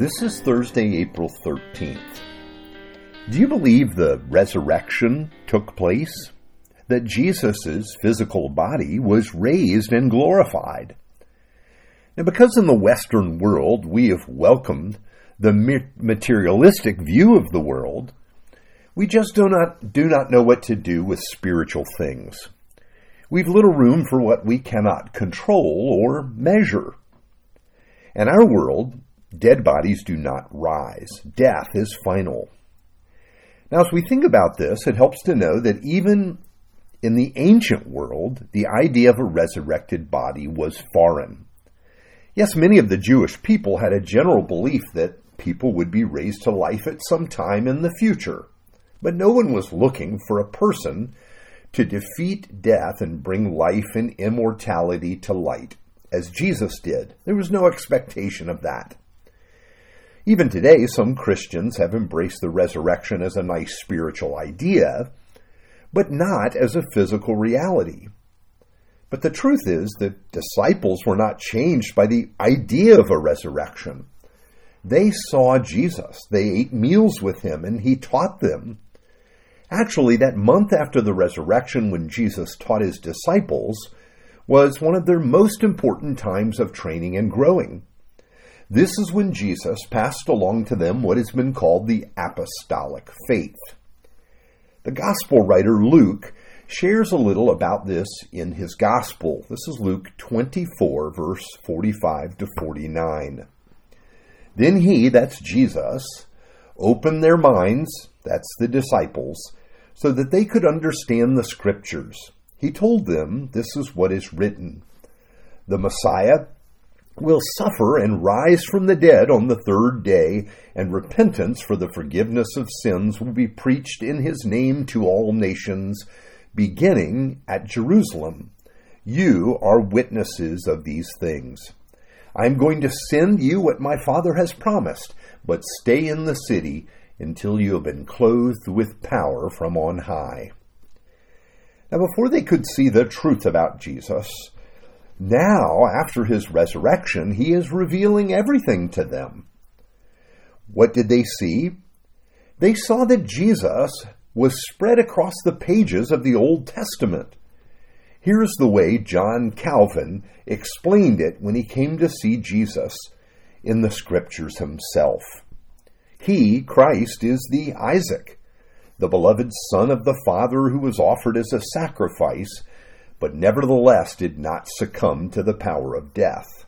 This is Thursday, April 13th. Do you believe the resurrection took place? That Jesus' physical body was raised and glorified? Now, because in the Western world we have welcomed the materialistic view of the world, we just do not, do not know what to do with spiritual things. We've little room for what we cannot control or measure. In our world, Dead bodies do not rise. Death is final. Now, as we think about this, it helps to know that even in the ancient world, the idea of a resurrected body was foreign. Yes, many of the Jewish people had a general belief that people would be raised to life at some time in the future, but no one was looking for a person to defeat death and bring life and immortality to light, as Jesus did. There was no expectation of that. Even today, some Christians have embraced the resurrection as a nice spiritual idea, but not as a physical reality. But the truth is that disciples were not changed by the idea of a resurrection. They saw Jesus, they ate meals with him, and he taught them. Actually, that month after the resurrection, when Jesus taught his disciples, was one of their most important times of training and growing. This is when Jesus passed along to them what has been called the apostolic faith. The gospel writer Luke shares a little about this in his gospel. This is Luke 24, verse 45 to 49. Then he, that's Jesus, opened their minds, that's the disciples, so that they could understand the scriptures. He told them, This is what is written. The Messiah will suffer and rise from the dead on the third day, and repentance for the forgiveness of sins will be preached in his name to all nations, beginning at Jerusalem. You are witnesses of these things. I am going to send you what my Father has promised, but stay in the city until you have been clothed with power from on high. Now, before they could see the truth about Jesus, now, after his resurrection, he is revealing everything to them. What did they see? They saw that Jesus was spread across the pages of the Old Testament. Here's the way John Calvin explained it when he came to see Jesus in the Scriptures himself. He, Christ, is the Isaac, the beloved Son of the Father who was offered as a sacrifice but nevertheless did not succumb to the power of death.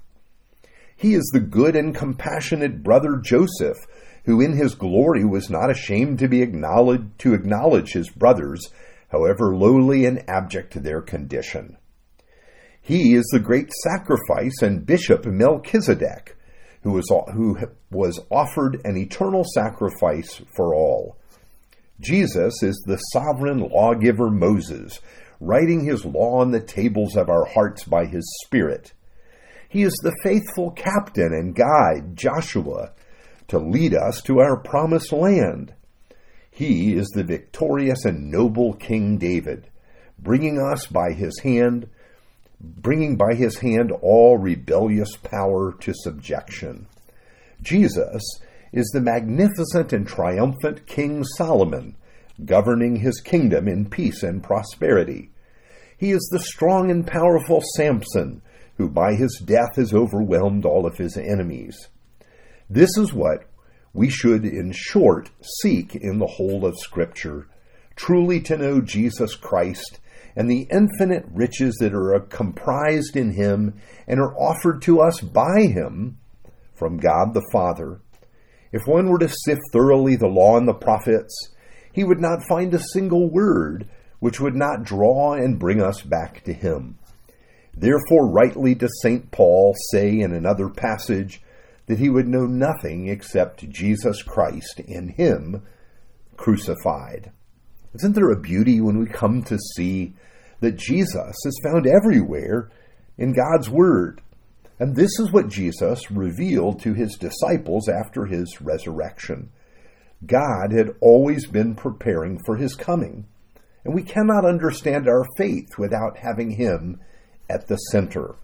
He is the good and compassionate brother Joseph, who in his glory was not ashamed to be acknowledged to acknowledge his brothers, however lowly and abject their condition. He is the great sacrifice and bishop Melchizedek, who was, who was offered an eternal sacrifice for all. Jesus is the sovereign lawgiver Moses, writing his law on the tables of our hearts by his Spirit. He is the faithful captain and guide, Joshua, to lead us to our promised land. He is the victorious and noble King David, bringing us by his hand, bringing by his hand all rebellious power to subjection. Jesus is the magnificent and triumphant King Solomon, governing his kingdom in peace and prosperity. He is the strong and powerful Samson, who by his death has overwhelmed all of his enemies. This is what we should, in short, seek in the whole of Scripture truly to know Jesus Christ and the infinite riches that are comprised in him and are offered to us by him from God the Father. If one were to sift thoroughly the law and the prophets, he would not find a single word which would not draw and bring us back to him. Therefore, rightly does St. Paul say in another passage that he would know nothing except Jesus Christ in him crucified. Isn't there a beauty when we come to see that Jesus is found everywhere in God's Word? And this is what Jesus revealed to his disciples after his resurrection. God had always been preparing for his coming and we cannot understand our faith without having Him at the center.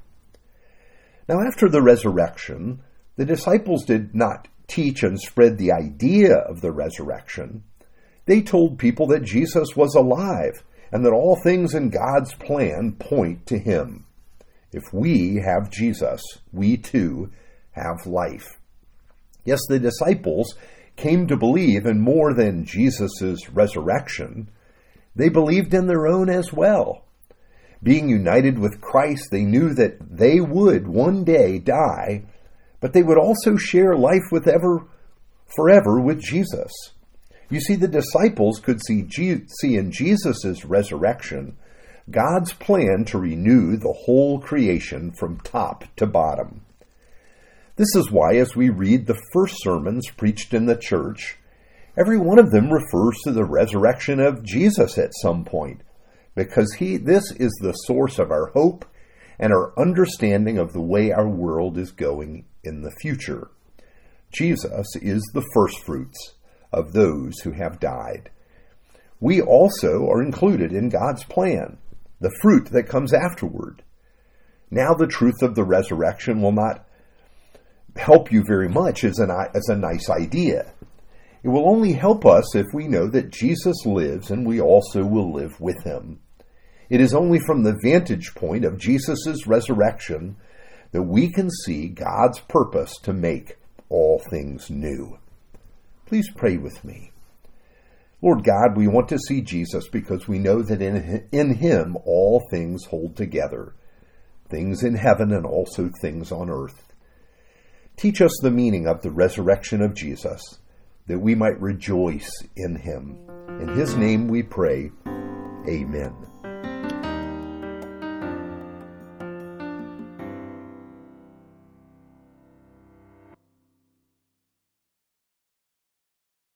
Now, after the resurrection, the disciples did not teach and spread the idea of the resurrection, they told people that Jesus was alive and that all things in God's plan point to him. If we have Jesus, we too have life. Yes, the disciples came to believe in more than Jesus' resurrection. They believed in their own as well. Being united with Christ, they knew that they would one day die, but they would also share life with ever forever with Jesus. You see, the disciples could see, see in Jesus' resurrection God's plan to renew the whole creation from top to bottom. This is why, as we read the first sermons preached in the church, every one of them refers to the resurrection of Jesus at some point, because he, this is the source of our hope and our understanding of the way our world is going in the future. Jesus is the firstfruits of those who have died. We also are included in God's plan, the fruit that comes afterward. Now, the truth of the resurrection will not help you very much as, an, as a nice idea. It will only help us if we know that Jesus lives and we also will live with him. It is only from the vantage point of Jesus' resurrection that we can see God's purpose to make all things new. Please pray with me. Lord God, we want to see Jesus because we know that in, in him all things hold together, things in heaven and also things on earth. Teach us the meaning of the resurrection of Jesus, that we might rejoice in him. In his name we pray. Amen.